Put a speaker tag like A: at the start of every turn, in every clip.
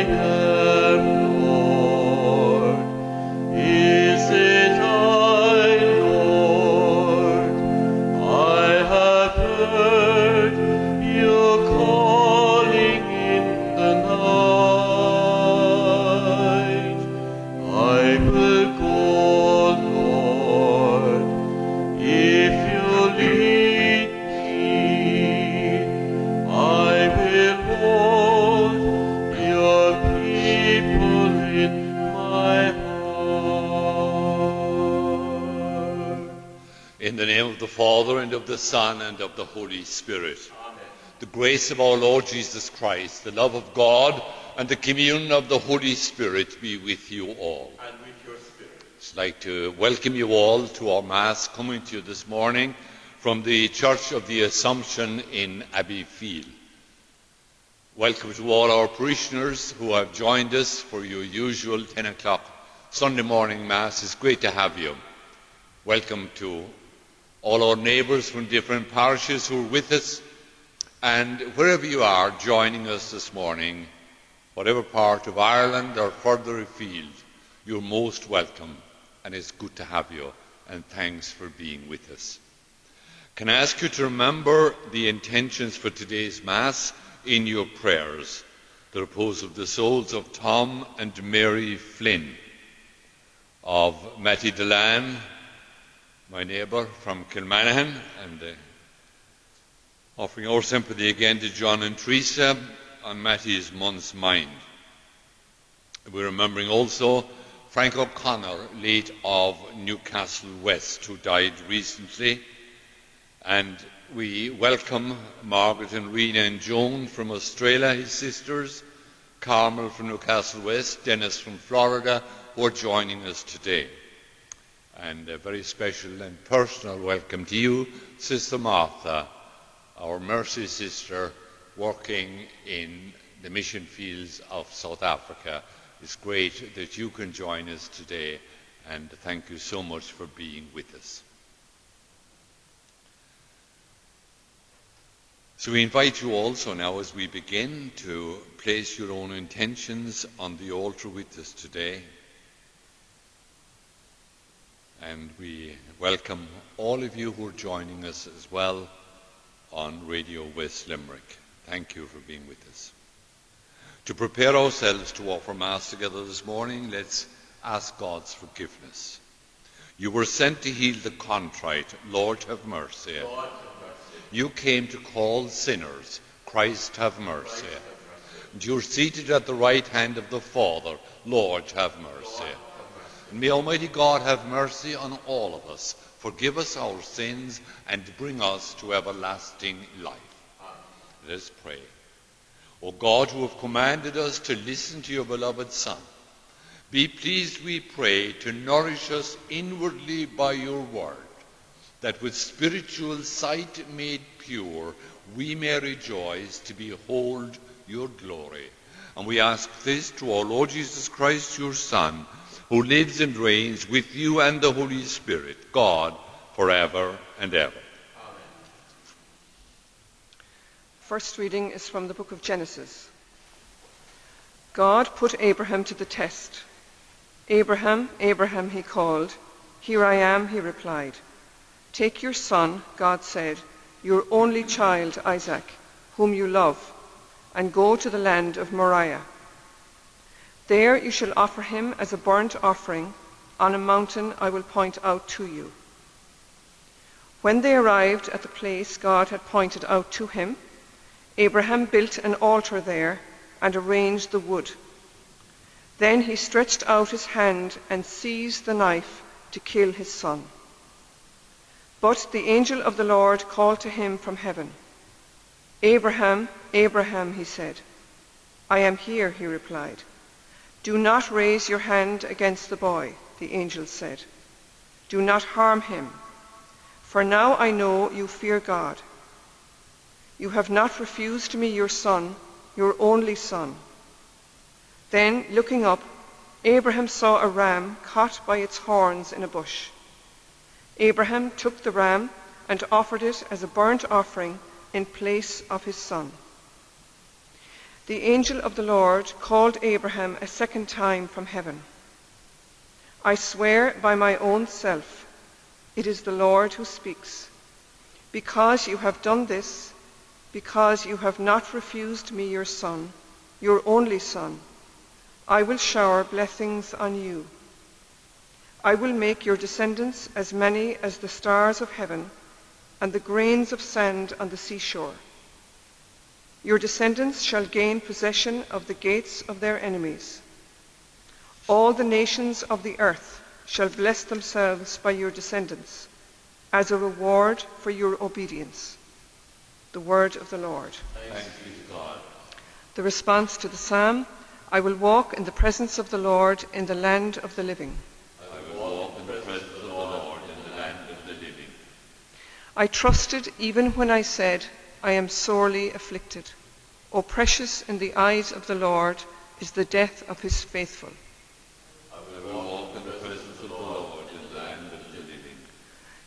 A: I
B: Holy Spirit. The grace of our Lord Jesus Christ, the love of God, and the communion of the Holy Spirit be with you all.
A: And with your spirit.
B: I'd like to welcome you all to our Mass coming to you this morning from the Church of the Assumption in Abbeyfeale. Welcome to all our parishioners who have joined us for your usual 10 o'clock Sunday morning Mass. It's great to have you. Welcome to all our neighbours from different parishes who are with us, and wherever you are joining us this morning, whatever part of Ireland or further afield, you're most welcome, and it's good to have you, and thanks for being with us. Can I ask you to remember the intentions for today's Mass in your prayers? The repose of the souls of Tom and Mary Flynn, of Matty Delan, my neighbour from Kilmanahan, and uh, offering our sympathy again to John and Teresa on Matty's month's mind. We're remembering also Frank O'Connor, late of Newcastle West, who died recently, and we welcome Margaret and Rena and Joan from Australia, his sisters, Carmel from Newcastle West, Dennis from Florida, who are joining us today. And a very special and personal welcome to you, Sister Martha, our Mercy sister working in the mission fields of South Africa. It's great that you can join us today, and thank you so much for being with us. So we invite you also now as we begin to place your own intentions on the altar with us today. And we welcome all of you who are joining us as well on Radio West Limerick. Thank you for being with us. To prepare ourselves to offer Mass together this morning, let's ask God's forgiveness. You were sent to heal the contrite. Lord, have mercy.
A: Lord, have mercy.
B: You came to call sinners. Christ, have mercy. And you're seated at the right hand of the Father. Lord, have mercy. And may Almighty God have mercy on all of us, forgive us our sins, and bring us to everlasting life. Let us pray. O God, who have commanded us to listen to your beloved Son, be pleased, we pray, to nourish us inwardly by your word, that with spiritual sight made pure, we may rejoice to behold your glory. And we ask this to our Lord Jesus Christ, your Son, who lives and reigns with you and the Holy Spirit, God, forever and ever.
C: First reading is from the book of Genesis. God put Abraham to the test. Abraham, Abraham, he called. Here I am, he replied. Take your son, God said, your only child, Isaac, whom you love, and go to the land of Moriah. There you shall offer him as a burnt offering on a mountain I will point out to you. When they arrived at the place God had pointed out to him, Abraham built an altar there and arranged the wood. Then he stretched out his hand and seized the knife to kill his son. But the angel of the Lord called to him from heaven. Abraham, Abraham, he said. I am here, he replied. Do not raise your hand against the boy, the angel said. Do not harm him, for now I know you fear God. You have not refused me your son, your only son. Then, looking up, Abraham saw a ram caught by its horns in a bush. Abraham took the ram and offered it as a burnt offering in place of his son. The angel of the Lord called Abraham a second time from heaven. I swear by my own self, it is the Lord who speaks. Because you have done this, because you have not refused me your son, your only son, I will shower blessings on you. I will make your descendants as many as the stars of heaven and the grains of sand on the seashore. Your descendants shall gain possession of the gates of their enemies. All the nations of the earth shall bless themselves by your descendants as a reward for your obedience. The word of the Lord.
B: Thanks be to God.
C: The response to the psalm I will walk in the presence of the Lord in the land of the living.
B: I will walk in the presence of the Lord in the land of the living.
C: I trusted even when I said, I am sorely afflicted. O precious in the eyes of the Lord is the death of his faithful.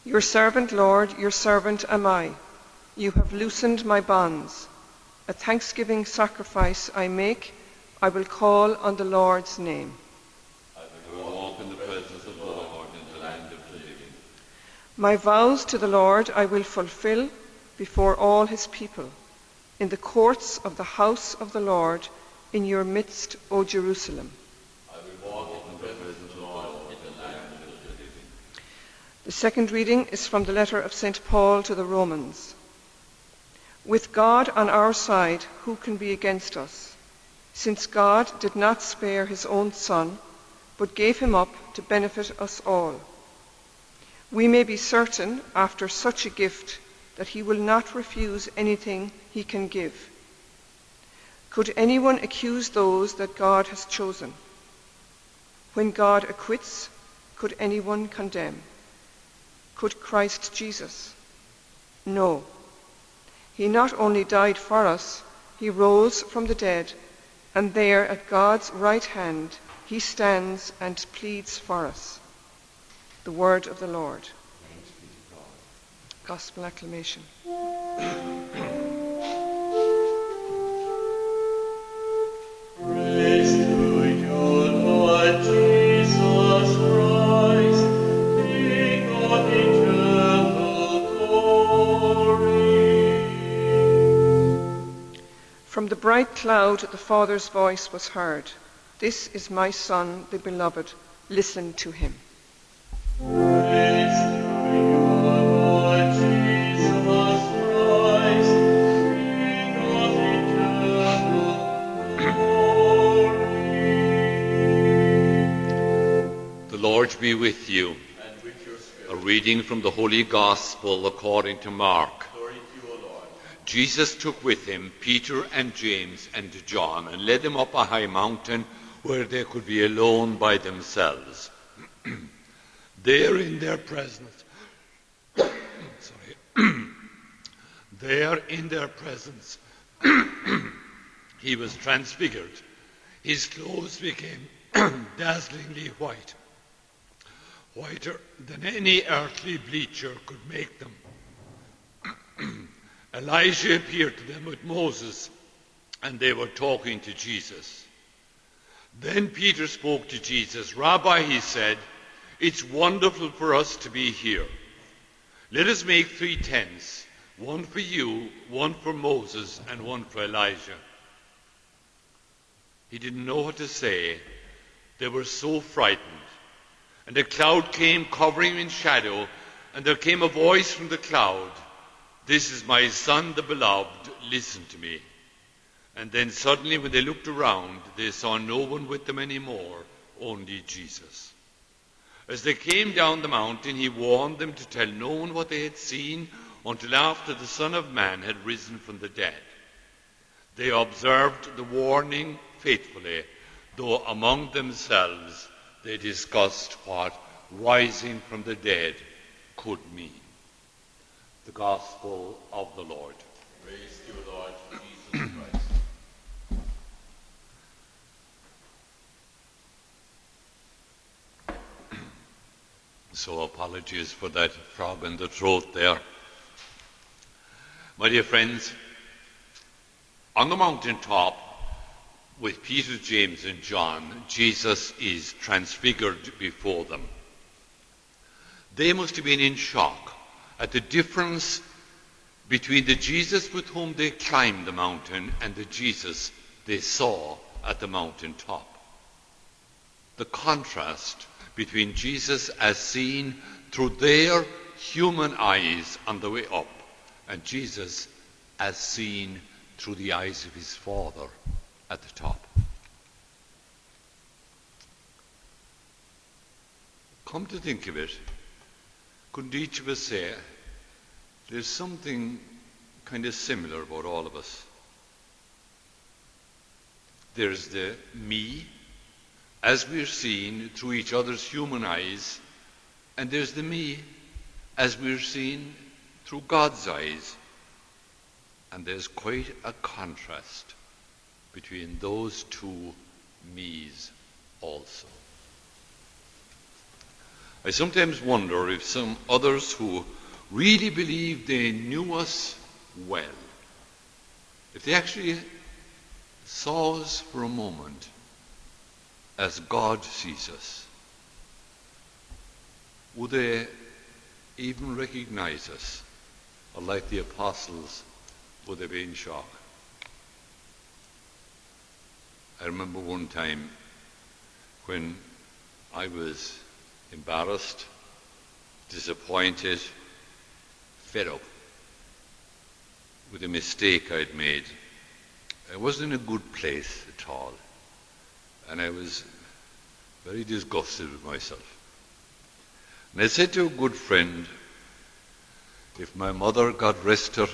C: Your servant, Lord, your servant am I. You have loosened my bonds. A thanksgiving sacrifice I make. I will call on the Lord's name.
B: I will walk in the presence of the Lord in the land of the living.
C: My vows to the Lord I will fulfill before all his people, in the courts of the house of the Lord, in your midst, O Jerusalem.
B: I will walk in the presence of the Lord in the land of the living.
C: The second reading is from the letter of St. Paul to the Romans. With God on our side, who can be against us? Since God did not spare his own Son, but gave him up to benefit us all. We may be certain, after such a gift, that he will not refuse anything he can give. Could anyone accuse those that God has chosen? When God acquits, could anyone condemn? Could Christ Jesus? No. He not only died for us, he rose from the dead, and there at God's right hand he stands and pleads for us. The word of the Lord. Gospel acclamation.
A: Praise to you, Lord Jesus Christ, King of eternal glory.
C: From the bright cloud the Father's voice was heard. This is my Son, the beloved. Listen to him.
B: Reading from the Holy Gospel according to Mark.
A: Glory to you, Lord.
B: Jesus took with him Peter and James and John and led them up a high mountain where they could be alone by themselves. there in their presence, sorry, there in their presence, he was transfigured. His clothes became dazzlingly white, whiter than any earthly bleacher could make them. Elijah appeared to them with Moses, and they were talking to Jesus. Then Peter spoke to Jesus. Rabbi, he said, it's wonderful for us to be here. Let us make three tents one for you, one for Moses, and one for Elijah. He didn't know what to say. They were so frightened. And a cloud came covering him in shadow, and there came a voice from the cloud. This is my son, the beloved. Listen to me. And then suddenly, when they looked around, they saw no one with them anymore, only Jesus. As they came down the mountain, he warned them to tell no one what they had seen until after the Son of Man had risen from the dead. They observed the warning faithfully, though among themselves they discussed what rising from the dead could mean. The Gospel of the Lord.
A: Praise you, Lord Jesus Christ.
B: So apologies for that frog in the throat there. My dear friends, on the mountaintop with Peter, James, and John, Jesus is transfigured before them. They must have been in shock at the difference between the Jesus with whom they climbed the mountain and the Jesus they saw at the mountaintop. The contrast between Jesus as seen through their human eyes on the way up and Jesus as seen through the eyes of his Father at the top. Come to think of it, couldn't each of us say there's something kind of similar about all of us? There's the me as we're seen through each other's human eyes, and there's the me as we're seen through God's eyes. And there's quite a contrast between those two me's also. I sometimes wonder if some others who really believe they knew us well, if they actually saw us for a moment as God sees us, would they even recognize us? Or like the apostles, would they be in shock? I remember one time when I was embarrassed, disappointed, fed up with a mistake I'd made. I wasn't in a good place at all, and I was very disgusted with myself. And I said to a good friend, if my mother, God rest her,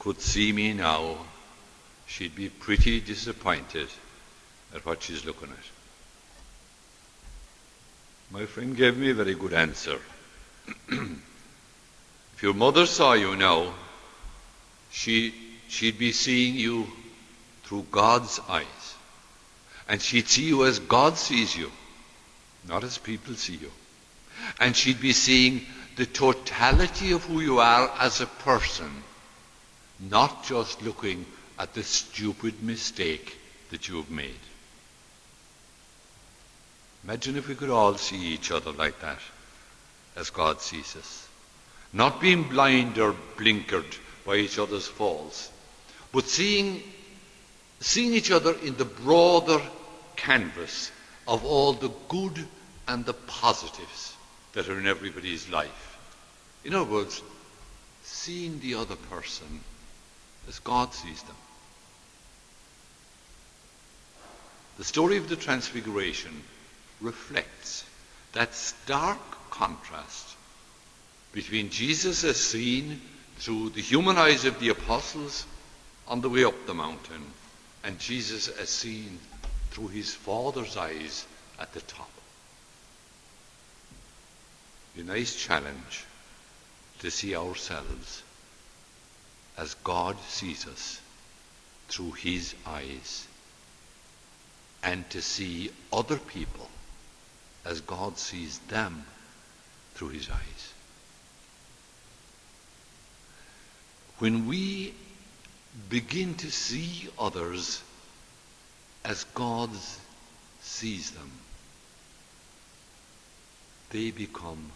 B: could see me now, she'd be pretty disappointed at what she's looking at. My friend gave me a very good answer. if your mother saw you now, she, she'd be seeing you through God's eyes. And she'd see you as God sees you, not as people see you. And she'd be seeing the totality of who you are as a person, not just looking at the stupid mistake that you have made. Imagine if we could all see each other like that, as God sees us. Not being blind or blinkered by each other's faults, but seeing, seeing each other in the broader canvas of all the good and the positives that are in everybody's life. In other words, seeing the other person as God sees them. The story of the Transfiguration reflects that stark contrast between Jesus as seen through the human eyes of the apostles on the way up the mountain and Jesus as seen through his Father's eyes at the top. A nice challenge to see ourselves as God sees us through his eyes and to see other people as God sees them through his eyes. When we begin to see others as God sees them, they become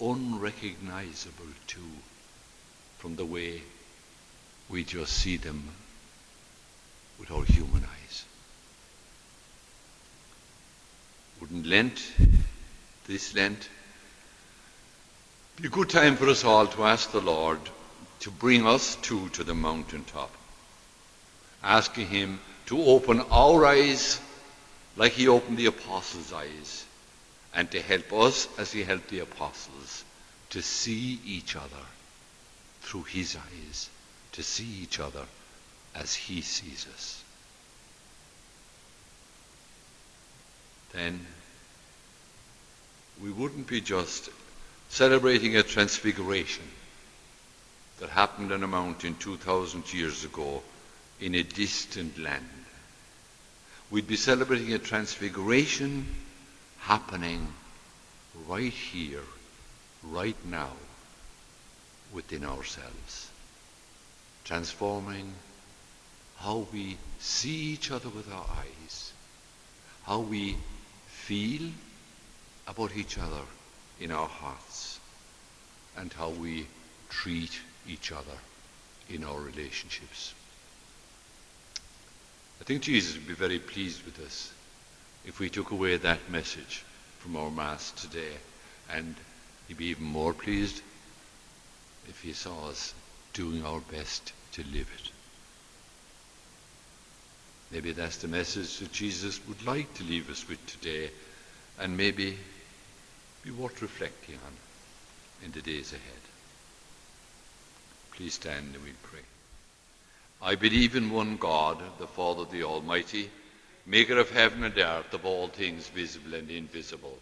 B: unrecognizable too from the way we just see them with our human eyes. Wouldn't Lent, this Lent, be a good time for us all to ask the Lord to bring us too to the mountaintop, asking Him to open our eyes like He opened the apostles' eyes, and to help us as he helped the apostles to see each other through his eyes, to see each other as he sees us. Then we wouldn't be just celebrating a transfiguration that happened on a mountain 2,000 years ago in a distant land. We'd be celebrating a transfiguration happening right here, right now, within ourselves. Transforming how we see each other with our eyes, how we feel about each other in our hearts, and how we treat each other in our relationships. I think Jesus would be very pleased with us if we took away that message from our Mass today, and he'd be even more pleased if he saw us doing our best to live it. Maybe that's the message that Jesus would like to leave us with today, and maybe be worth reflecting on in the days ahead. Please stand and we pray. I believe in one God, the Father, the Almighty, maker of heaven and earth, of all things visible and invisible.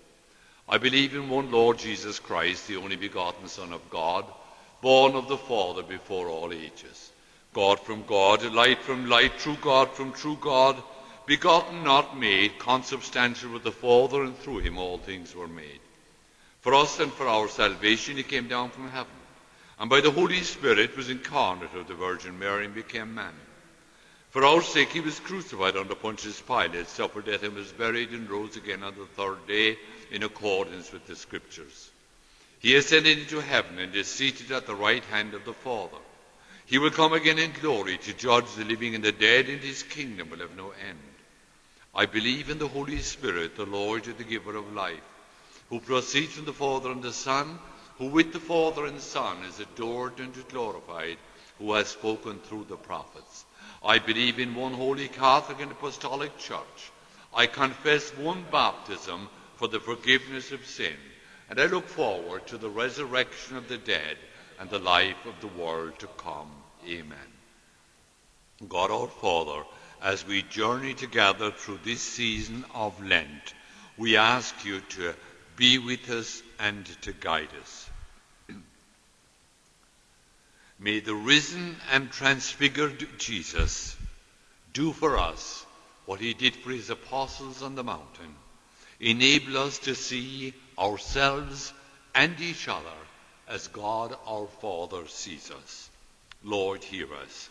B: I believe in one Lord Jesus Christ, the only begotten Son of God, born of the Father before all ages. God from God, light from light, true God from true God, begotten, not made, consubstantial with the Father, and through him all things were made. For us and for our salvation he came down from heaven and by the Holy Spirit was incarnate of the Virgin Mary and became man. For our sake he was crucified under Pontius Pilate, suffered death and was buried, and rose again on the third day in accordance with the Scriptures. He ascended into heaven and is seated at the right hand of the Father. He will come again in glory to judge the living and the dead, and his kingdom will have no end. I believe in the Holy Spirit, the Lord, the giver of life, who proceeds from the Father and the Son, who with the Father and the Son is adored and glorified, who has spoken through the prophets. I believe in one holy Catholic and Apostolic Church. I confess one baptism for the forgiveness of sin, and I look forward to the resurrection of the dead and the life of the world to come. Amen. God our Father, as we journey together through this season of Lent, we ask you to be with us and to guide us. May the risen and transfigured Jesus do for us what he did for his apostles on the mountain, enable us to see ourselves and each other as God our Father sees us. Lord, hear us.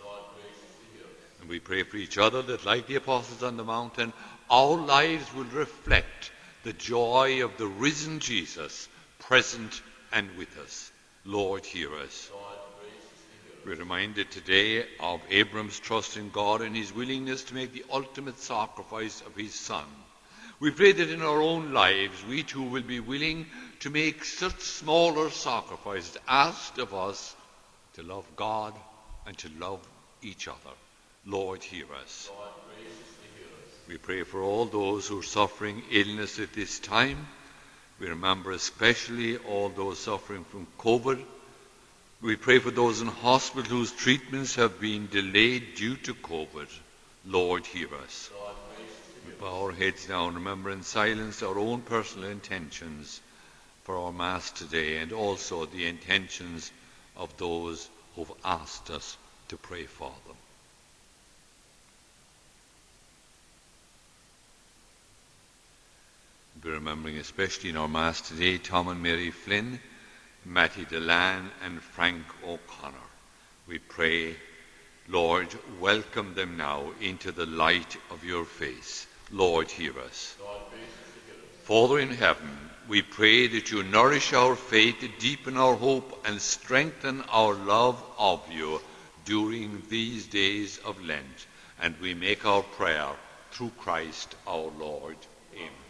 B: And we pray for each other that, like the apostles on the mountain, our lives will reflect the joy of the risen Jesus present and with us. Lord, hear us. We're reminded today of Abram's trust in God and his willingness to make the ultimate sacrifice of his son. We pray that in our own lives we too will be willing to make such smaller sacrifices asked of us to love God and to love each other. Lord, hear us. We pray for all those who are suffering illness at this time. We remember especially all those suffering from COVID we pray for those in hospital whose treatments have been delayed due to COVID. Lord, hear us. We bow our heads down, remember in silence our own personal intentions for our Mass today and also the intentions of those who've asked us to pray for them. We're remembering especially in our Mass today Tom and Mary Flynn Matty Delan and Frank O'Connor. We pray, Lord, welcome them now into the light of your face. Lord, hear us. Father in heaven, we pray that you nourish our faith, deepen our hope, and strengthen our love of you during these days of Lent. And we make our prayer through Christ our Lord. Amen.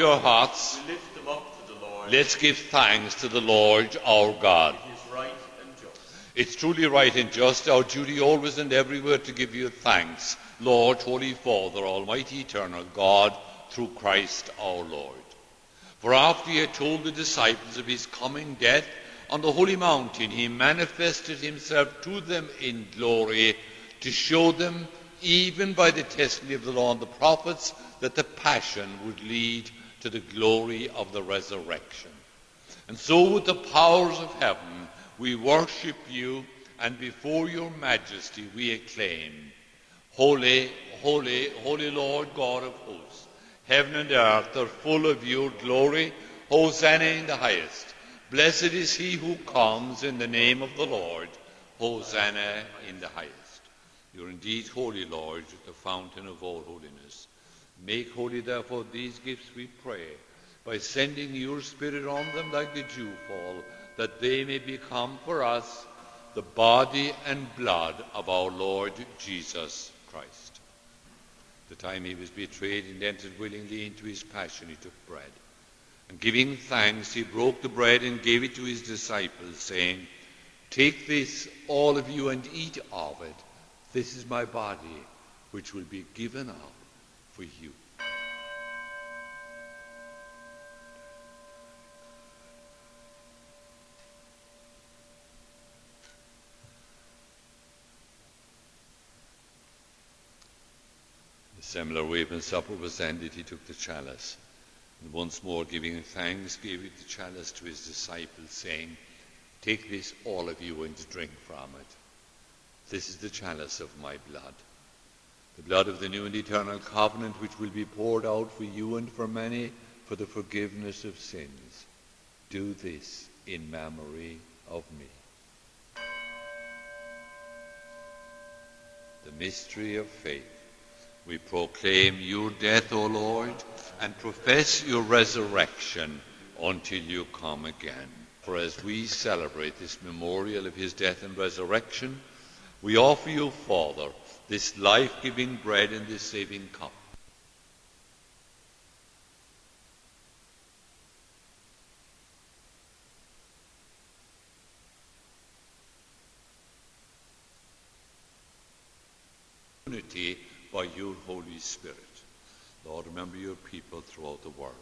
A: Your
B: hearts.
A: We lift them up to the Lord.
B: Let's give thanks to the Lord our God.
A: Right and just.
B: It's truly right and just, our duty always and everywhere to give you thanks, Lord, Holy Father, Almighty Eternal God, through Christ our Lord. For after he had told the disciples of his coming death on the holy mountain, he manifested himself to them in glory to show them, even by the testimony of the law and the prophets, that the passion would lead to the glory of the resurrection. And so, with the powers of heaven, we worship you, and before your majesty we acclaim, Holy, holy, holy Lord God of hosts. Heaven and earth are full of your glory. Hosanna in the highest. Blessed is he who comes in the name of the Lord. Hosanna in the highest. You are indeed holy, Lord, the fountain of all holiness. Make holy, therefore, these gifts, we pray, by sending your Spirit on them like the dewfall, that they may become for us the body and blood of our Lord Jesus Christ. The time he was betrayed and entered willingly into his passion, he took bread. And giving thanks, he broke the bread and gave it to his disciples, saying, Take this, all of you, and eat of it. This is my body, which will be given up for you. The similar way when supper was ended, he took the chalice, and once more giving thanks, gave the chalice to his disciples, saying, Take this, all of you, and drink from it. This is the chalice of my blood, the blood of the new and eternal covenant, which will be poured out for you and for many for the forgiveness of sins. Do this in memory of me. The mystery of faith. We proclaim your death, O Lord, and profess your resurrection until you come again. For as we celebrate this memorial of his death and resurrection, we offer you, Father, this life giving bread and this saving cup. Unity by your Holy Spirit. Lord, remember your people throughout the world.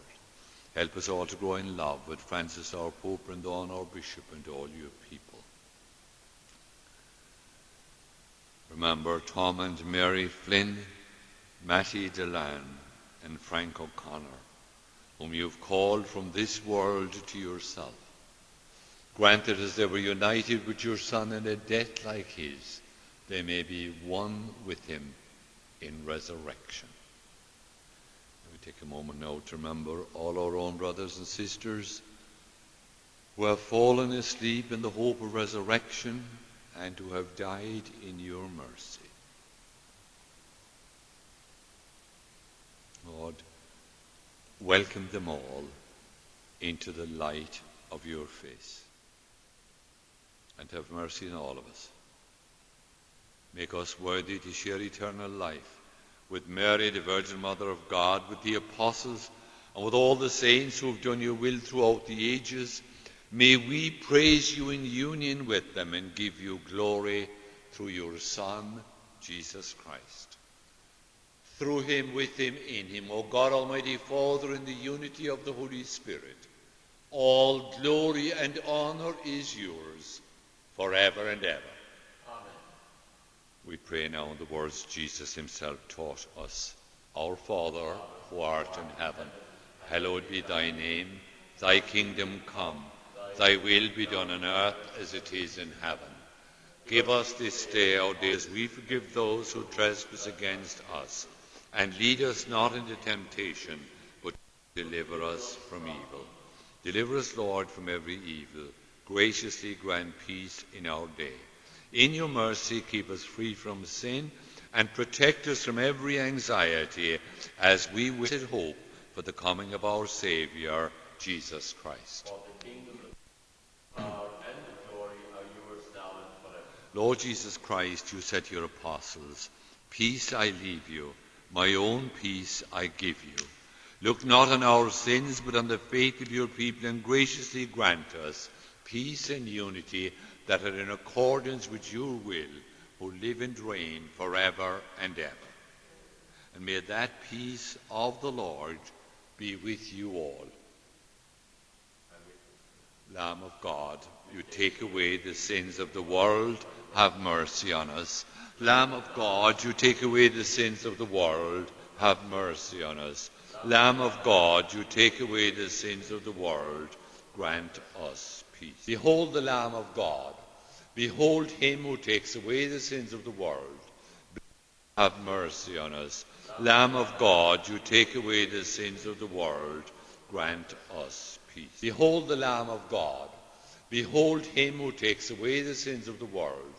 B: Help us all to grow in love with Francis our Pope and Dawn our Bishop and all your people. Remember Tom and Mary Flynn, Matty Delan, and Frank O'Connor, whom you have called from this world to yourself. Grant that as they were united with your Son in a death like his, they may be one with him in resurrection. We take a moment now to remember all our own brothers and sisters who have fallen asleep in the hope of resurrection and who have died in your mercy. Lord, welcome them all into the light of your face. And have mercy on all of us. Make us worthy to share eternal life with Mary, the Virgin Mother of God, with the apostles, and with all the saints who have done your will throughout the ages. May we praise you in union with them and give you glory through your Son, Jesus Christ. Through him, with him, in him, O God Almighty Father, in the unity of the Holy Spirit, all glory and honor is yours forever and ever. Amen. We pray now in the words Jesus himself taught us. Our Father, who art in heaven, hallowed be thy name. Thy kingdom come. Thy will be done on earth as it is in heaven. Give us this day our day as we forgive those who trespass against us. And lead us not into temptation, but deliver us from evil. Deliver us, Lord, from every evil. Graciously grant peace in our day. In your mercy, keep us free from sin and protect us from every anxiety as we wait at hope for the coming of our Saviour, Jesus Christ. Lord Jesus Christ, you said to your apostles, Peace I leave you, My own peace I give you. Look not on our sins, but on the faith of your people, and graciously grant us peace and unity that are in accordance with your will, who live and reign forever and ever. And may that peace of the Lord be with you all. Lamb of God, you take away the sins of the world, have mercy on us. Lamb of God, you take away the sins of the world, have mercy on us. Lamb of God, you take away the sins of the world, grant us peace. Behold the Lamb of God. Behold him who takes away the sins of the world. Have mercy on us. Lamb of God, you take away the sins of the world, grant us peace. Behold the Lamb of God. Behold him who takes away the sins of the world.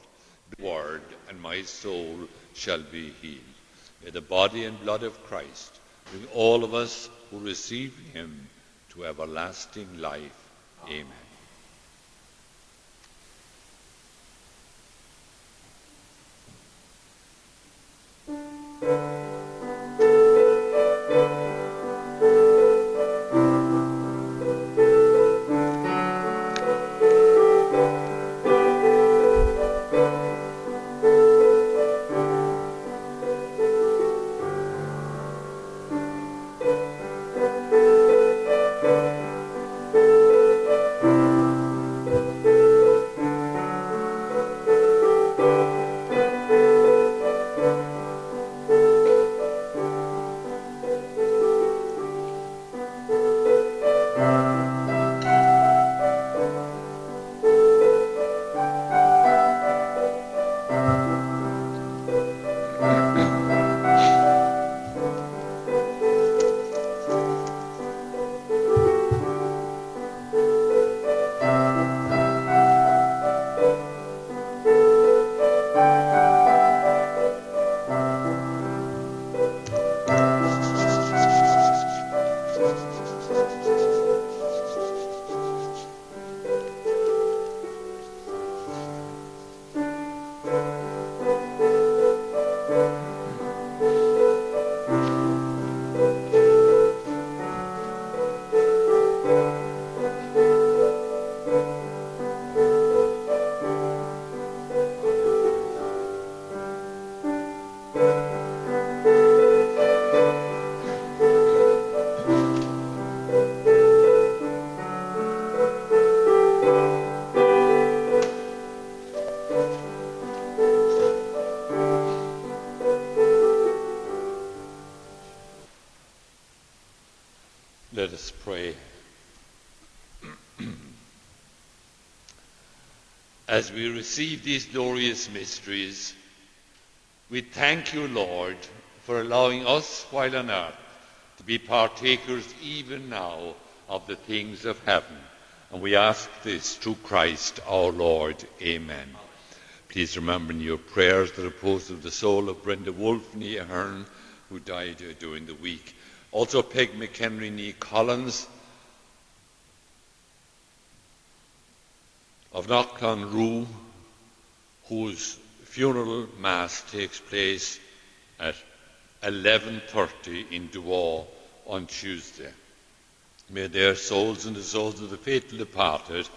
B: The word and my soul shall be healed. May the body and blood of Christ bring all of us who receive him to everlasting life. Amen. Let As we receive these glorious mysteries, we thank you, Lord, for allowing us while on earth to be partakers even now of the things of heaven. And we ask this through Christ our Lord. Amen. Please remember in your prayers the repose of the soul of Brenda Wolfe, Nia Hearn, who died uh, during the week. Also Peg McHenry, Nee Collins of Knockcon Rue, whose funeral mass takes place at 11.30 in Duagh on Tuesday. May their souls and the souls of the faithful departed,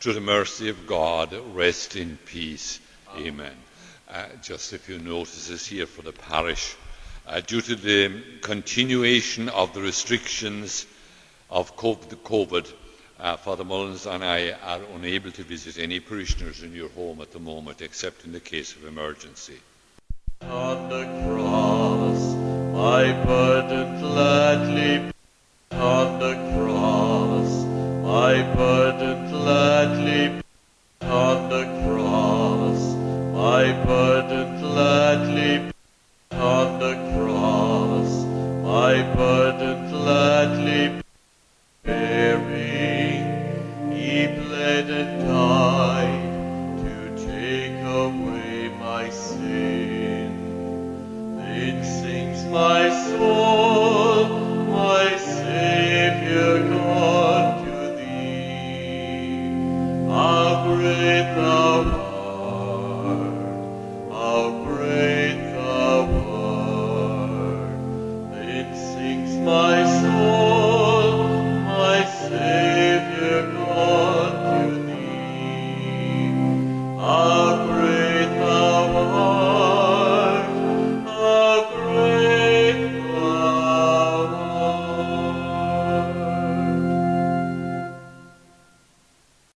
B: to the mercy of God, rest in peace. Amen. Uh, just a few notices here for the parish. Uh, due to the continuation of the restrictions of COVID, uh, Father Mullins and I are unable to visit any parishioners in your home at the moment except in the case of emergency. On the cross, my burden gladly.
A: On the cross, my burden gladly.